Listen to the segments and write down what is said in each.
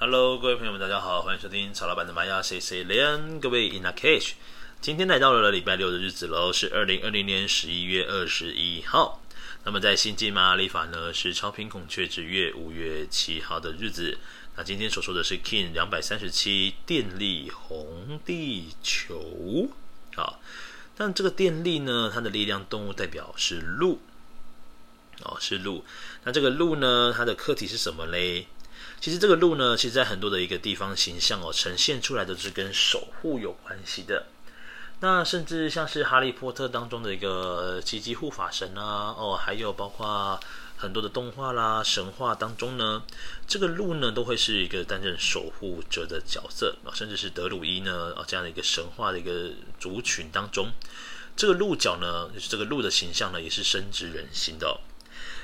Hello，各位朋友们，大家好，欢迎收听曹老板的玛雅 C C 雷恩。各位 In a Cage，今天来到了礼拜六的日子喽，是二零二零年十一月二十一号。那么在星际玛雅历法呢，是超频孔雀之月五月七号的日子。那今天所说的是 King 两百三十七电力红地球。好，但这个电力呢，它的力量动物代表是鹿。哦，是鹿。那这个鹿呢，它的课题是什么嘞？其实这个鹿呢，其实在很多的一个地方形象哦，呈现出来都是跟守护有关系的。那甚至像是哈利波特当中的一个积极护法神啊，哦，还有包括很多的动画啦、神话当中呢，这个鹿呢都会是一个担任守护者的角色啊，甚至是德鲁伊呢啊这样的一个神话的一个族群当中，这个鹿角呢，就是这个鹿的形象呢，也是深植人心的。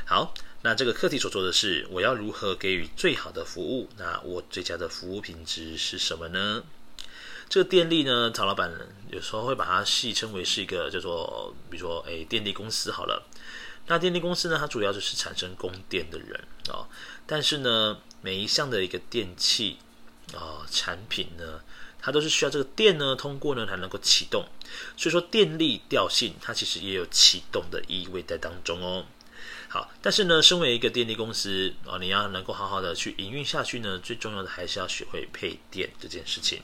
好。那这个课题所做的是，我要如何给予最好的服务？那我最佳的服务品质是什么呢？这个电力呢，曹老板有时候会把它戏称为是一个叫做，比如说，诶，电力公司好了。那电力公司呢，它主要就是产生供电的人啊、哦。但是呢，每一项的一个电器啊、哦、产品呢，它都是需要这个电呢通过呢才能够启动。所以说，电力调性它其实也有启动的意味在当中哦。好，但是呢，身为一个电力公司啊，你要能够好好的去营运下去呢，最重要的还是要学会配电这件事情。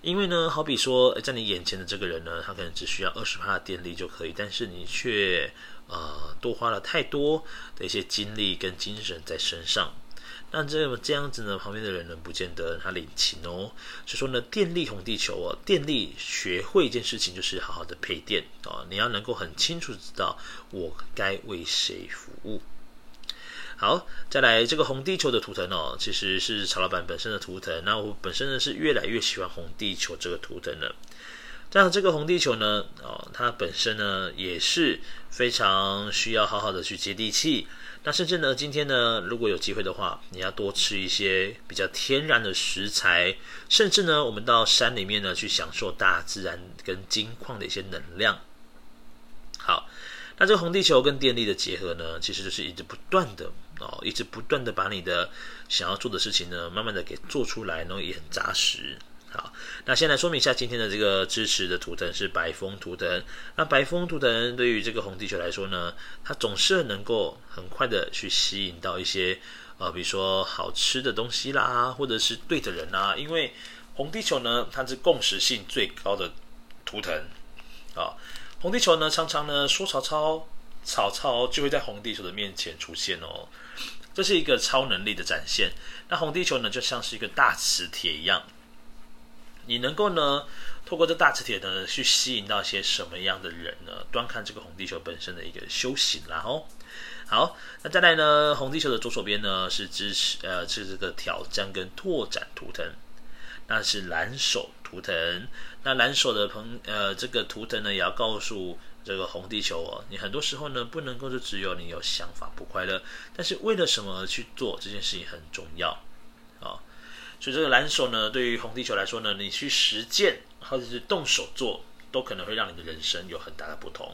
因为呢，好比说，在你眼前的这个人呢，他可能只需要二十帕的电力就可以，但是你却呃多花了太多的一些精力跟精神在身上。那这这样子呢，旁边的人呢，不见得他领情哦。所以说呢，电力红地球哦，电力学会一件事情，就是好好的配电哦。你要能够很清楚知道我该为谁服务。好，再来这个红地球的图腾哦，其实是曹老板本身的图腾。那我本身呢是越来越喜欢红地球这个图腾了。这样这个红地球呢，哦，它本身呢也是非常需要好好的去接地气。那甚至呢，今天呢，如果有机会的话，你要多吃一些比较天然的食材，甚至呢，我们到山里面呢去享受大自然跟金矿的一些能量。好，那这个红地球跟电力的结合呢，其实就是一直不断的哦，一直不断的把你的想要做的事情呢，慢慢的给做出来，然后也很扎实。好，那先来说明一下今天的这个支持的图腾是白风图腾。那白风图腾对于这个红地球来说呢，它总是能够很快的去吸引到一些呃，比如说好吃的东西啦，或者是对的人啦。因为红地球呢，它是共识性最高的图腾。啊，红地球呢，常常呢说曹操，曹操就会在红地球的面前出现哦。这是一个超能力的展现。那红地球呢，就像是一个大磁铁一样。你能够呢，透过这大磁铁呢，去吸引到些什么样的人呢？端看这个红地球本身的一个修行啦哦。好，那再来呢，红地球的左手边呢是支持呃是这个挑战跟拓展图腾，那是蓝手图腾。那蓝手的朋呃这个图腾呢，也要告诉这个红地球哦，你很多时候呢不能够就只有你有想法不快乐，但是为了什么而去做这件事情很重要啊。所以这个蓝手呢，对于红地球来说呢，你去实践或者是动手做，都可能会让你的人生有很大的不同。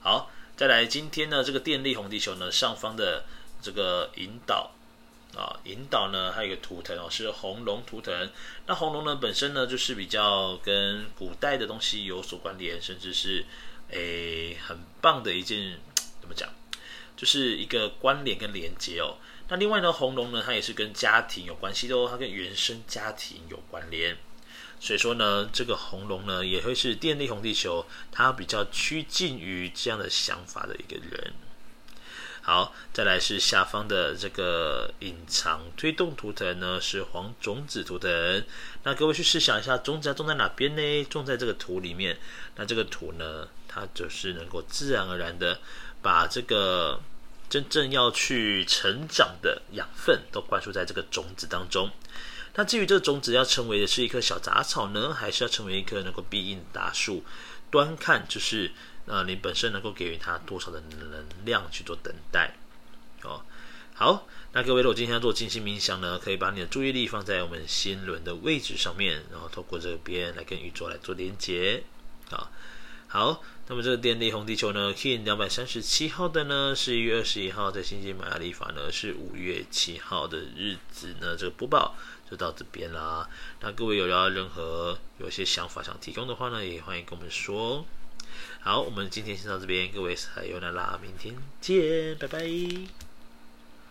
好，再来今天呢，这个电力红地球呢，上方的这个引导啊，引导呢，还有一个图腾哦，是红龙图腾。那红龙呢，本身呢，就是比较跟古代的东西有所关联，甚至是诶很棒的一件，怎么讲，就是一个关联跟连接哦。那另外呢，红龙呢，它也是跟家庭有关系的哦，它跟原生家庭有关联，所以说呢，这个红龙呢，也会是电力红地球，它比较趋近于这样的想法的一个人。好，再来是下方的这个隐藏推动图腾呢，是黄种子图腾。那各位去试想一下，种子要种在哪边呢？种在这个土里面。那这个土呢，它就是能够自然而然的把这个。真正要去成长的养分都灌输在这个种子当中。那至于这个种子要成为的是一棵小杂草呢，还是要成为一棵能够必应的大树？端看就是呃你本身能够给予它多少的能量去做等待。哦，好，那各位如果今天要做静心冥想呢，可以把你的注意力放在我们心轮的位置上面，然后透过这边来跟宇宙来做连接。啊，好。那么这个电力红地球呢，Kin 两百三十七号的呢十一月二十一号，在星际玛雅历法呢是五月七号的日子呢，这个播报就到这边啦。那各位有要任何有些想法想提供的话呢，也欢迎跟我们说。好，我们今天先到这边，各位撒由那拉，明天见，拜拜。